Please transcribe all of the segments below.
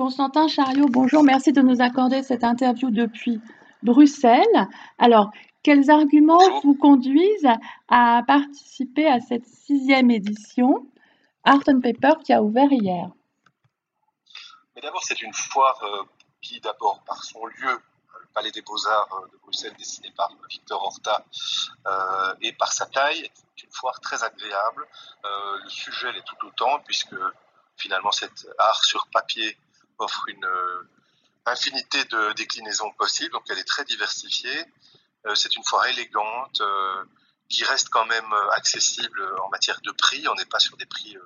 Constantin Chariot, bonjour, merci de nous accorder cette interview depuis Bruxelles. Alors, quels arguments vous conduisent à participer à cette sixième édition Art and Paper qui a ouvert hier? D'abord, c'est une foire euh, qui, d'abord, par son lieu, le Palais des Beaux-Arts euh, de Bruxelles, dessiné par Victor Horta, euh, et par sa taille, est une foire très agréable. le sujet l'est tout autant, puisque finalement, cet art sur papier offre une infinité de déclinaisons possibles, donc elle est très diversifiée. c'est une foire élégante qui reste quand même accessible en matière de prix. On n'est pas sur des prix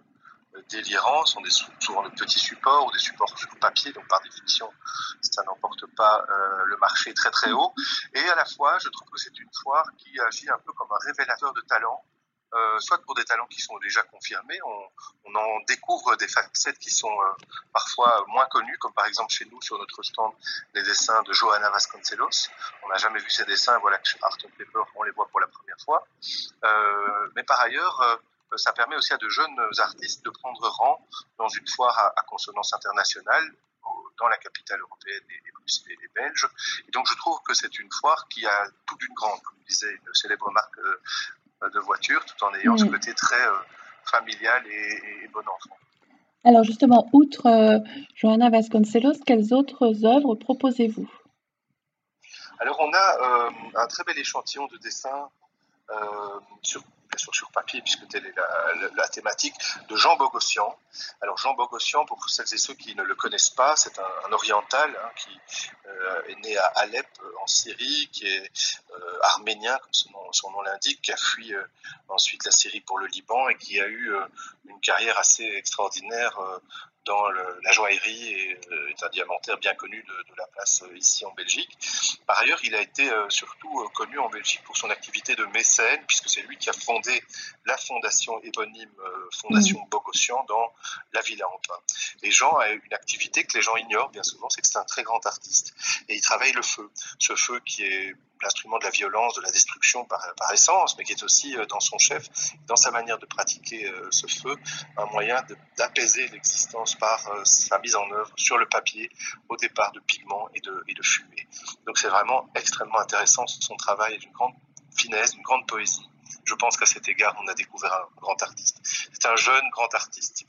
délirants, sont des, souvent de petits supports ou des supports sur papier, donc par définition, ça n'emporte pas euh, le marché très très haut. Et à la fois, je trouve que c'est une foire qui agit un peu comme un révélateur de talent, euh, soit pour des talents qui sont déjà confirmés, on, en découvre des facettes qui sont euh, parfois moins connues, comme par exemple chez nous sur notre stand les dessins de Johanna Vasconcelos. On n'a jamais vu ces dessins, voilà que Art of Paper on les voit pour la première fois. Euh, mais par ailleurs, ça permet aussi à de jeunes artistes de prendre rang dans une foire à, consonance internationale dans la capitale européenne et, et, belge. Et donc je trouve que c'est une foire qui a tout d'une grande, comme disait une célèbre marque de voiture, tout en ayant ce côté très euh, familial et, bon enfant. Alors justement, outre euh, Johanna Vasconcelos, quelles autres œuvres proposez-vous? Alors on a un très bel échantillon de dessins sur sur papier, puisque telle est la, thématique, de Jean Bogossian. Alors Jean Bogossian, pour celles et ceux qui ne le connaissent pas, c'est un, oriental hein, qui euh, est né à Alep euh, en Syrie, qui est euh, arménien, comme son nom, l'indique, qui a fui ensuite la Syrie pour le Liban et qui a eu une carrière assez extraordinaire dans la joaillerie et euh, est un diamantaire bien connu de, la place euh, ici en Belgique. Par ailleurs, il a été euh, surtout connu en Belgique pour son activité de mécène, puisque c'est lui qui a fondé la fondation éponyme Fondation mmh. Bogossian dans la Villa Antoine. Les gens ont une activité que les gens ignorent bien souvent, c'est que c'est un très grand artiste. Et il travaille le feu. Ce feu qui est l'instrument de la violence, de la destruction par, essence, mais qui est aussi euh, dans son chef, dans sa manière de pratiquer euh, ce feu, un moyen d'apaiser l'existence par euh, sa mise en œuvre sur le papier, au départ de pigments et de, et de fumée. Donc c'est vraiment extrêmement intéressant, son travail est d'une grande finesse, d'une grande poésie. Je pense qu'à cet égard, on a découvert un grand artiste. C'est un jeune grand artiste.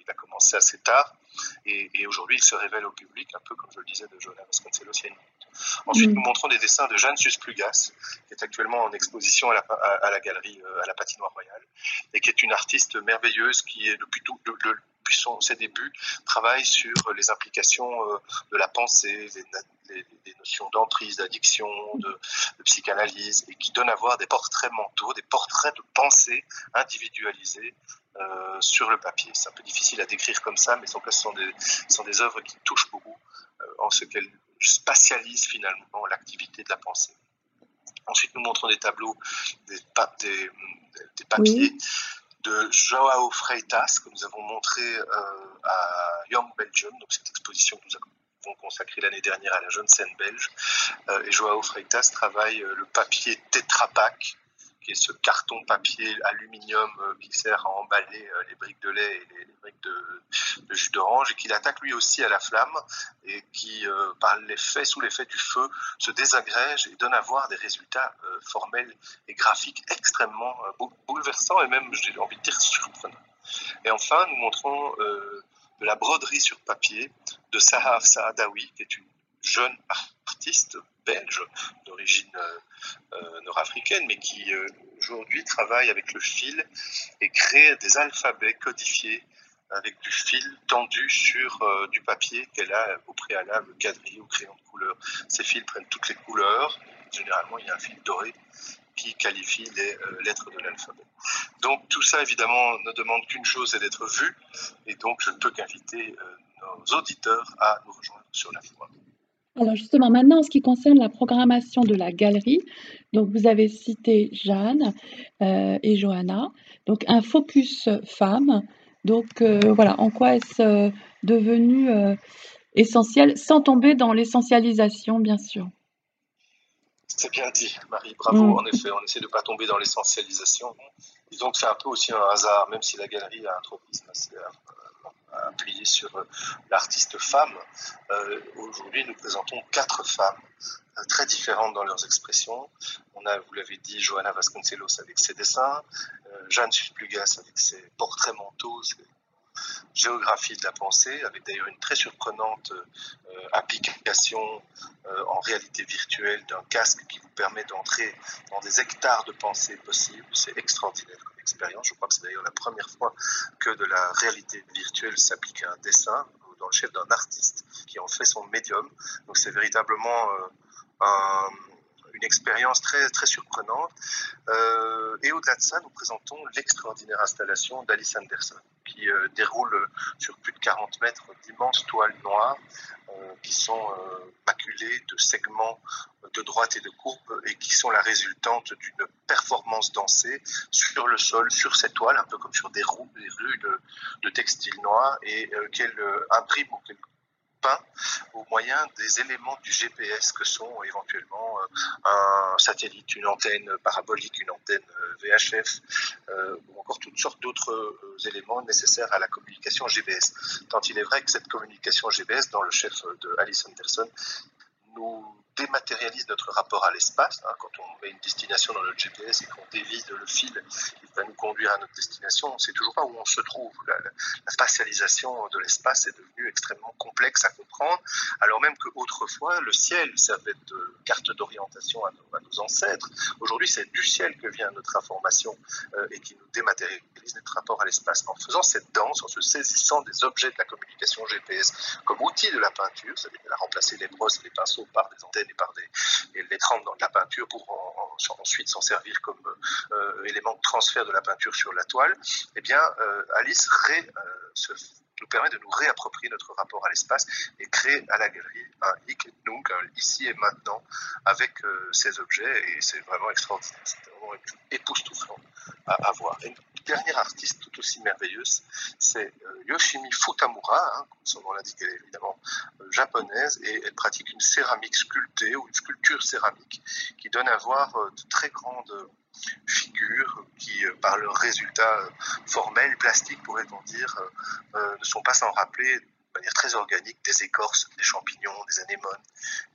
Il a commencé assez tard et, et aujourd'hui, il se révèle au public, un peu comme je le disais de Jonas Vasconcelos il y a une Ensuite, nous mm. montrons des dessins de Jeanne Susplugas, qui est actuellement en exposition à la, à, la galerie, euh, à la patinoire royale, et qui est une artiste merveilleuse qui est depuis tout, depuis son, ses débuts, travaille sur les implications euh, de la pensée, les, notions d'emprise, d'addiction, de, psychanalyse, et qui donne à voir des portraits mentaux, des portraits de pensée individualisés euh, sur le papier. C'est un peu difficile à décrire comme ça, mais en cas, ce sont des, sont des œuvres qui touchent beaucoup en ce qu'elles spatialise finalement l'activité de la pensée. Ensuite, nous montrons des tableaux, des, des, papiers de Joao Freitas que nous avons montré euh, à Young Belgium, donc cette exposition que nous avons consacrée l'année dernière à la jeune scène belge. Euh, et Joao Freitas travaille euh, le papier Tetra Pak, qui est ce carton papier aluminium euh, qui sert à emballer euh, les briques de lait et les, briques de, jus d'orange, et qu'il attaque lui aussi à la flamme, et qui, euh, par l'effet, sous l'effet du feu, se désagrège et donne à voir des résultats formels et graphiques extrêmement bouleversants et même, j'ai envie de dire, surprenants. Et enfin, nous montrons de la broderie sur papier de Sahar Saadawi, qui est une jeune artiste belge d'origine euh, euh, nord-africaine, mais qui euh, aujourd'hui travaille avec le fil et crée des alphabets codifiés avec du fil tendu sur du papier qu'elle a au préalable quadrillé au crayon de couleur. Ces fils prennent toutes les couleurs. Généralement, il y a un fil doré qui qualifie les lettres de l'alphabet. Donc tout ça, évidemment, ne demande qu'une chose, c'est d'être vu. Et donc, je ne peux qu'inviter nos auditeurs à nous rejoindre sur la foi. Alors justement, maintenant, en ce qui concerne la programmation de la galerie, donc vous avez cité Jeanne euh, et Johanna, donc un focus femme. Donc euh, voilà, en quoi est-ce euh, devenu essentiel, sans tomber dans l'essentialisation, bien sûr? C'est bien dit, Marie, bravo. Mm. En effet, on essaie de ne pas tomber dans l'essentialisation. Disons que c'est un peu aussi un hasard, même si la galerie a un tropisme assez à appuyer sur l'artiste femme. Aujourd'hui, nous présentons quatre femmes très différentes dans leurs expressions. On a, vous l'avez dit, Johanna Vasconcelos avec ses dessins, Jeanne Susplugas avec ses portraits mentaux, géographie de la pensée, avec d'ailleurs une très surprenante euh, application euh, en réalité virtuelle d'un casque qui vous permet d'entrer dans des hectares de pensée possibles. C'est extraordinaire comme expérience. Je crois que c'est d'ailleurs la première fois que de la réalité virtuelle s'applique à un dessin dans le chef d'un artiste qui en fait son médium. Donc c'est véritablement euh, un une expérience très, très surprenante. Euh, et au-delà de ça, nous présentons l'extraordinaire installation d'Alice Anderson, qui euh, déroule sur plus de 40 mètres d'immenses toiles noires euh, qui sont maculées de segments de droite et de courbe et qui sont la résultante d'une performance dansée sur le sol, sur ces toiles, un peu comme sur des roues, des rues de, de textiles noirs, et qu'elle imprime ou qu'elle au moyen des éléments du GPS que sont éventuellement euh, un satellite, une antenne parabolique, une antenne euh, VHF euh, ou encore toutes sortes d'autres éléments nécessaires à la communication GPS. Tant il est vrai que cette communication GPS, dans le chef de Alice Anderson, nous dématérialise notre rapport à l'espace. Hein, quand on met une destination dans notre GPS et qu'on dévise le fil qui va nous conduire à notre destination, on ne sait toujours pas où on se trouve. La, spatialisation de l'espace est devenue extrêmement complexe à comprendre, alors même qu'autrefois, le ciel servait de carte d'orientation à, nos ancêtres. Aujourd'hui, c'est du ciel que vient notre information euh, et qui nous dématérialise notre rapport à l'espace. En faisant cette danse, en se saisissant des objets de la communication GPS comme outil de la peinture, c'est-à-dire qu'elle remplacé les brosses, les pinceaux par des antennes et par des, les trempes dans de la peinture pour ensuite s'en servir comme euh, élément de transfert de la peinture sur la toile, eh bien, euh, Alice euh, nous permet de nous réapproprier notre rapport à l'espace et créer à la galerie un hic donc ici et maintenant avec ces objets et c'est vraiment extraordinaire, c'est vraiment époustouflant à voir dernière artiste tout aussi merveilleuse, c'est euh, Yoshimi Futamura, hein, comme son nom l'indique, elle est évidemment euh, japonaise, et elle pratique une céramique sculptée ou une sculpture céramique qui donne à voir euh, de très grandes figures qui, par leur résultat formel, plastique pourrait-on dire, ne sont pas sans rappeler de manière très organique des écorces, des champignons, des anémones.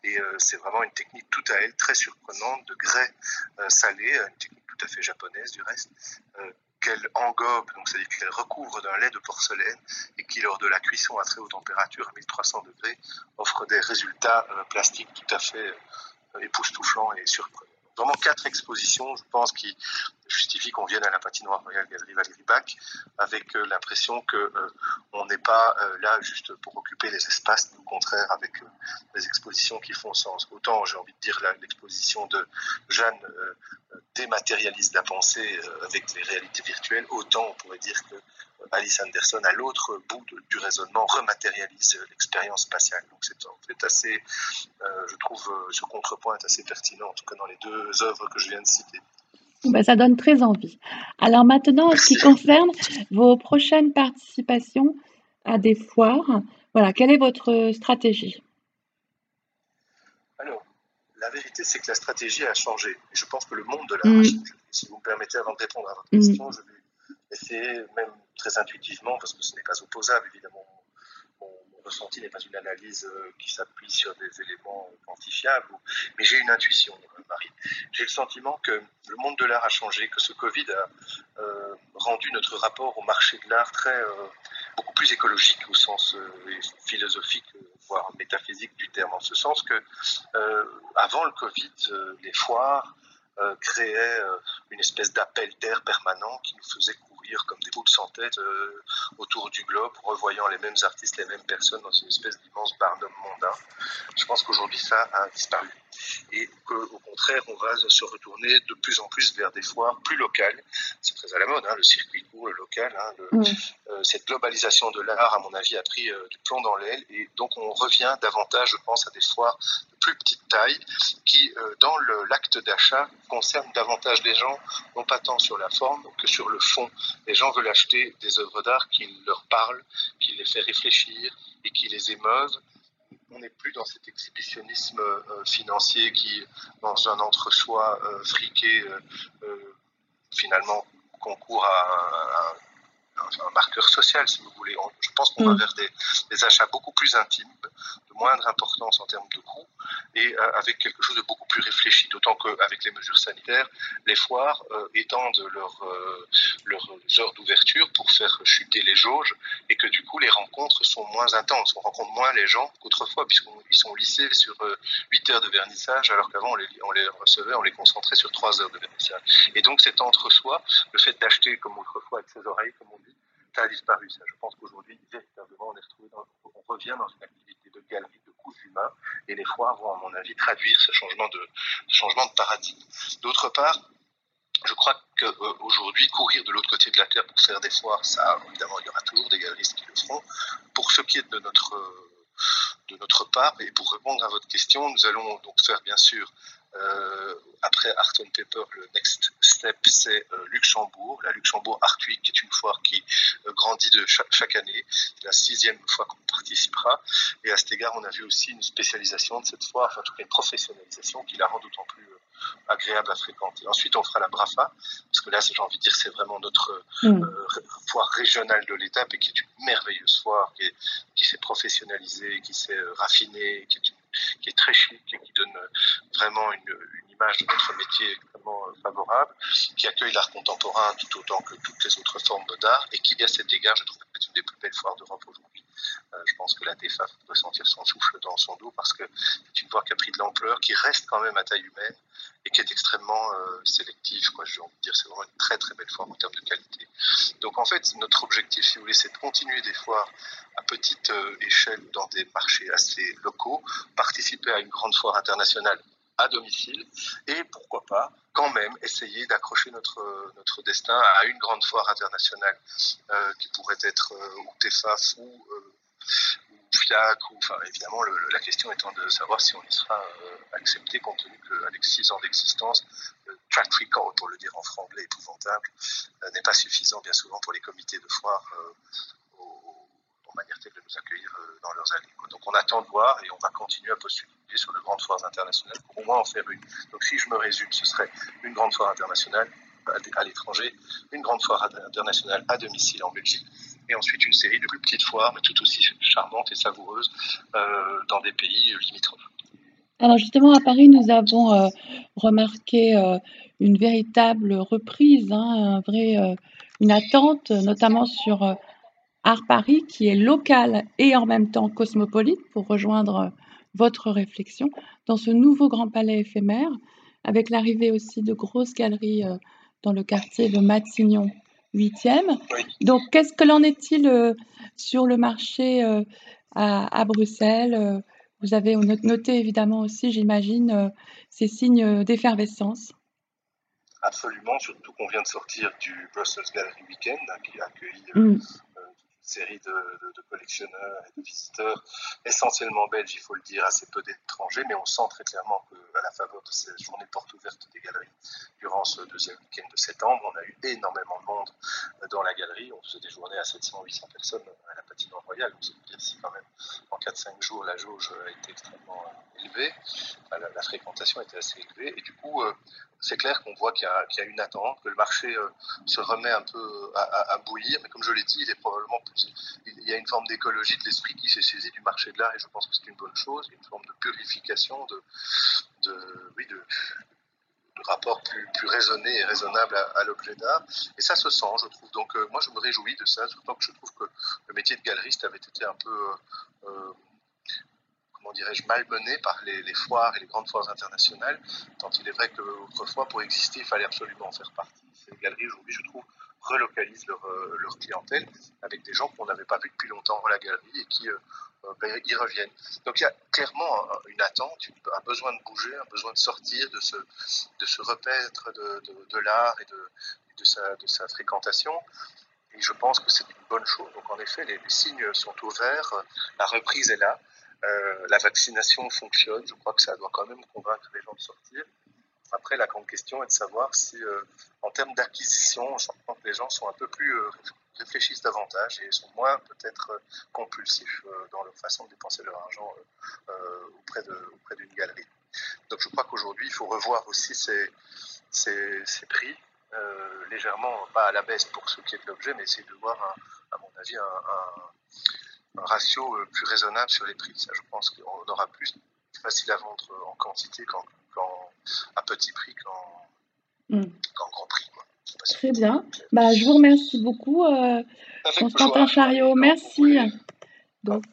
Et c'est vraiment une technique tout à elle, très surprenante, de grès salé, une technique tout à fait japonaise du reste, qu'elle engobe, donc c'est-à-dire qu'elle recouvre d'un lait de porcelaine et qui, lors de la cuisson à très haute température, à 1300 degrés, offre des résultats euh, plastiques tout à fait euh, époustouflants et surprenants. Vraiment quatre expositions, je pense, qui justifient qu'on vienne à la patinoire Royale Galerie Valérie Bach avec euh, l'impression que euh, on n'est pas euh, là juste pour occuper les espaces, au contraire avec des expositions qui font sens. Autant j'ai envie de dire l'exposition de Jeanne dématérialise la pensée avec les réalités virtuelles, autant on pourrait dire que Alice Anderson, à l'autre bout du raisonnement, rematérialise l'expérience spatiale. Donc c'est en fait assez, je trouve, ce contrepoint est assez pertinent, en tout cas dans les deux œuvres que je viens de citer. Ben, ça donne très envie. Alors maintenant, en ce qui concerne vos prochaines participations à des foires, voilà, quelle est votre stratégie? Alors, la vérité, c'est que la stratégie a changé. je pense que le monde de l'art a mm. changé. Si vous me permettez, avant de répondre à votre mm. question, je vais essayer, même très intuitivement, parce que ce n'est pas opposable, évidemment, ressenti n'est pas une analyse euh, qui s'appuie sur des éléments quantifiables, mais j'ai une intuition, euh, Marie. J'ai le sentiment que le monde de l'art a changé, que ce Covid a euh, rendu notre rapport au marché de l'art très beaucoup plus écologique au sens philosophique, voire métaphysique du terme, en ce sens que avant le Covid, les foires créaient une espèce d'appel d'air permanent qui nous faisait comme des boules sans tête euh, autour du globe, revoyant les mêmes artistes, les mêmes personnes dans une espèce d'immense barnum mondain. Je pense qu'aujourd'hui, ça a disparu. Et qu'au contraire, on va se retourner de plus en plus vers des foires plus locales. C'est très à la mode, hein, le circuit court, le local. Hein, euh, cette globalisation de l'art, à mon avis, a pris euh, du plomb dans l'aile. Et donc, on revient davantage, je pense, à des foires plus petite taille qui, euh, dans l'acte d'achat, concerne davantage les gens, non pas tant sur la forme que sur le fond. Les gens veulent acheter des œuvres d'art qui leur parlent, qui les fait réfléchir et qui les émeuvent. On n'est plus dans cet exhibitionnisme euh, financier qui, dans un entre-soi euh, friqué, finalement concourt à, un marqueur social, si vous voulez. Je pense qu'on va mm. vers des, achats beaucoup plus intimes, moindre importance en termes de coûts, et euh, avec quelque chose de beaucoup plus réfléchi. D'autant qu'avec les mesures sanitaires, les foires euh, étendent euh, leurs heures d'ouverture pour faire chuter les jauges, et que du coup, les rencontres sont moins intenses. On rencontre moins les gens qu'autrefois, puisqu'ils sont lissés sur 8 heures de vernissage, alors qu'avant, on les, recevait, on les concentrait sur 3 heures de vernissage. Et donc, c'est entre-soi, le fait d'acheter comme autrefois avec ses oreilles, comme on dit, ça a disparu. Je pense qu'aujourd'hui, véritablement, on, est retrouvé on revient dans une activité galerie de coups humains et les foires vont, à mon avis, traduire ce changement de, changement de paradigme. D'autre part, je crois qu'aujourd'hui, courir de l'autre côté de la Terre pour faire des foires, ça, évidemment, il y aura toujours des galeristes qui le feront. Pour ce qui est de notre, de notre part, et pour répondre à votre question, nous allons donc faire, bien sûr, euh, après Art on Paper, le next step, c'est euh, Luxembourg, la Luxembourg Art Week, qui est une foire qui euh, grandit de chaque, année. C'est la sixième fois qu'on participera. Et à cet égard, on a vu aussi une spécialisation de cette foire, enfin, en tout cas une professionnalisation qui la rend d'autant plus agréable à fréquenter. Ensuite, on fera la Brafa, parce que là, j'ai envie de dire, c'est vraiment notre mm. foire régionale de l'étape et qui est une merveilleuse foire, qui, qui s'est professionnalisée, qui s'est raffinée, qui est une qui est très chic et qui donne vraiment une, image de notre métier extrêmement euh, favorable, qui accueille l'art contemporain tout autant que toutes les autres formes d'art et qui, à cet égard, je trouve des plus belles foires d'Europe aujourd'hui. Euh, je pense que la DEFA doit sentir son souffle dans son dos parce que c'est une foire qui a pris de l'ampleur, qui reste quand même à taille humaine et qui est extrêmement euh, sélective. Quoi. J'ai dire, c'est vraiment une très très belle foire en termes de qualité. Donc en fait, notre objectif, si vous voulez, c'est de continuer des foires à petite euh, échelle dans des marchés assez locaux, participer à une grande foire internationale à domicile et pourquoi pas quand même essayer d'accrocher notre, notre destin à une grande foire internationale euh, qui pourrait être euh, ou TEFAF ou, euh, ou FIAC. Ou, enfin, évidemment, la question étant de savoir si on y sera accepté compte tenu qu'avec six ans d'existence, le track record, pour le dire en franglais épouvantable, n'est pas suffisant bien souvent pour les comités de foire manière de nous accueillir euh, dans leurs allées. Donc on attend de voir et on va continuer à postuler sur de grandes foires internationales pour au moins en faire une. Donc si je me résume, ce serait une grande foire internationale à l'étranger, une grande foire internationale à domicile en Belgique, et ensuite une série de plus petites foires, mais tout aussi charmantes et savoureuses euh, dans des pays limitrophes. Alors justement, à Paris, nous avons euh, remarqué une véritable reprise, hein, un vrai, une attente, notamment sur Art Paris qui est local et en même temps cosmopolite pour rejoindre euh, votre réflexion dans ce nouveau grand palais éphémère avec l'arrivée aussi de grosses galeries euh, dans le quartier de Matignon 8e. Donc qu'est-ce que l'en est-il euh, sur le marché à, Bruxelles Vous avez noté évidemment aussi, j'imagine, ces signes d'effervescence. Absolument, surtout qu'on vient de sortir du Brussels Gallery Weekend qui a accueilli mm série de, collectionneurs et de visiteurs, essentiellement belges, il faut le dire, assez peu d'étrangers, mais on sent très clairement qu'à la faveur de ces journées portes ouvertes ce deuxième week-end de septembre, on a eu énormément de monde dans la galerie. On faisait des journées à 700-800 personnes à la patinoire royale. Donc, c'est si quand même en 4-5 jours, la jauge a été extrêmement élevée, la, fréquentation était assez élevée, et du coup, euh, c'est clair qu'on voit qu'il y, a une attente, que le marché euh, se remet un peu à, bouillir, mais comme je l'ai dit, il est probablement plus, il y a une forme d'écologie de l'esprit qui s'est saisie du marché de l'art, et je pense que c'est une bonne chose, une forme de purification, de, oui, de rapport plus, raisonné et raisonnable à, l'objet d'art. Et ça se sent, je trouve. Donc euh, moi, je me réjouis de ça, surtout que je trouve que le métier de galeriste avait été un peu... Euh, comment dirais-je, malmené par les, foires et les grandes foires internationales, tant il est vrai qu'autrefois, pour exister, il fallait absolument en faire partie. Ces galeries, aujourd'hui, je trouve, relocalisent leur, euh, leur clientèle avec des gens qu'on n'avait pas vus depuis longtemps à la galerie et qui euh, euh, ben, y reviennent. Donc il y a clairement une attente, un besoin de bouger, un besoin de sortir, de se, de se repaître de, de, l'art et de, de, sa, de sa fréquentation. Et je pense que c'est une bonne chose. Donc en effet, les, signes sont ouverts, la reprise est là. La vaccination fonctionne. Je crois que ça doit quand même convaincre les gens de sortir. Après, la grande question est de savoir si, euh, en termes d'acquisition, les gens sont un peu plus euh, réfléchissent davantage et sont moins peut-être compulsifs dans leur façon de dépenser leur argent auprès de auprès d'une galerie. Donc, je crois qu'aujourd'hui, il faut revoir aussi ces, ces, prix euh, légèrement, pas à la baisse pour ce qui est de l'objet, mais essayer de voir, à mon avis, un, ratio euh, plus raisonnable sur les prix. Ça, je pense qu'on aura plus facile à vendre en quantité qu'en, à petit prix qu'en, hmm. grand prix. Très bien. Bah, je vous remercie beaucoup, euh, Constantin Chariot. Merci. Donc,